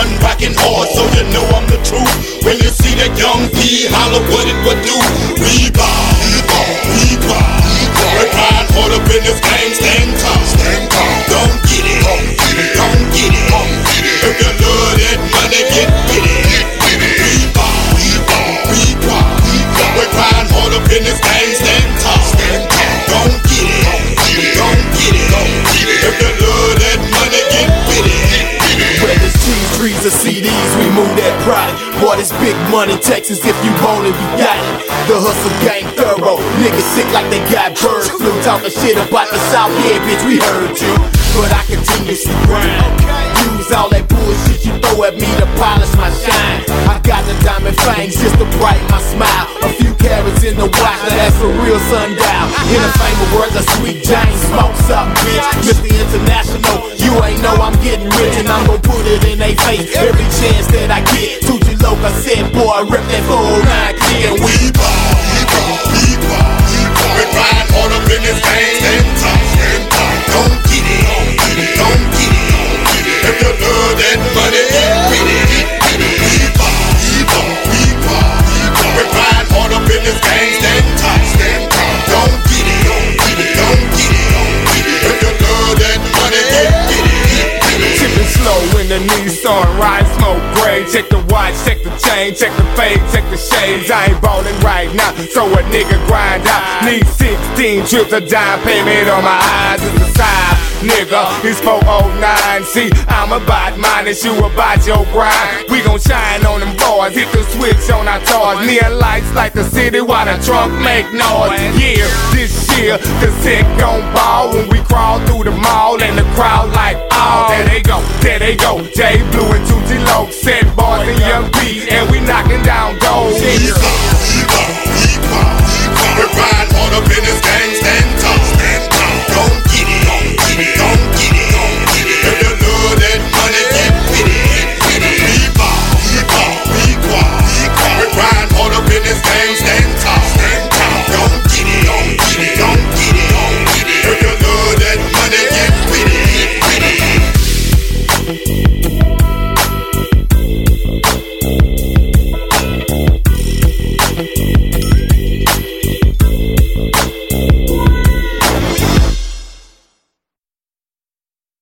Steady stun, rockin' hard, so you know I'm the truth. When you see that young P, holler what it would do. We ball, we ball, we ball. We're crying hard up in this game, stand tall. Stand tall. Don't get it, don't get it, don't get it. Don't get it. If you love that money, get with it. We ball, we ball, we ball. We're crying hard up in this game, stand Boy, this big money, Texas, if you want it, we got it. The hustle gang thorough. Niggas sick like they got bird flu. Talking shit about the South, yeah, bitch, we heard you. But I continuously grind. Use all that bullshit you throw at me to polish my shine. I got the diamond fangs just to brighten my smile. A few carrots in the watch, that's a real sundial. In the famous words of Sweet Jane, smokes up, bitch. Mr. International, you ain't know I'm getting rich, and I'm gon' put it in they face every chance that I get. I said, boy, rip that 409 clear, and we ball, the Nissan, ride smoke gray. Check the watch, check the chain, check the fade, check the shades. I ain't ballin' right now, so a nigga grind out. Need 16 trips, a down payment on my eyes is the side. Nigga, it's 409. See, I'm about mine, and you about your grind. We gon' shine on them boys, hit the switch on our toys. Neon lights like the city while the trunk make noise. Yeah, this year, cassette gon' ball they go. J Blu and Toochie Loc, set boys and Young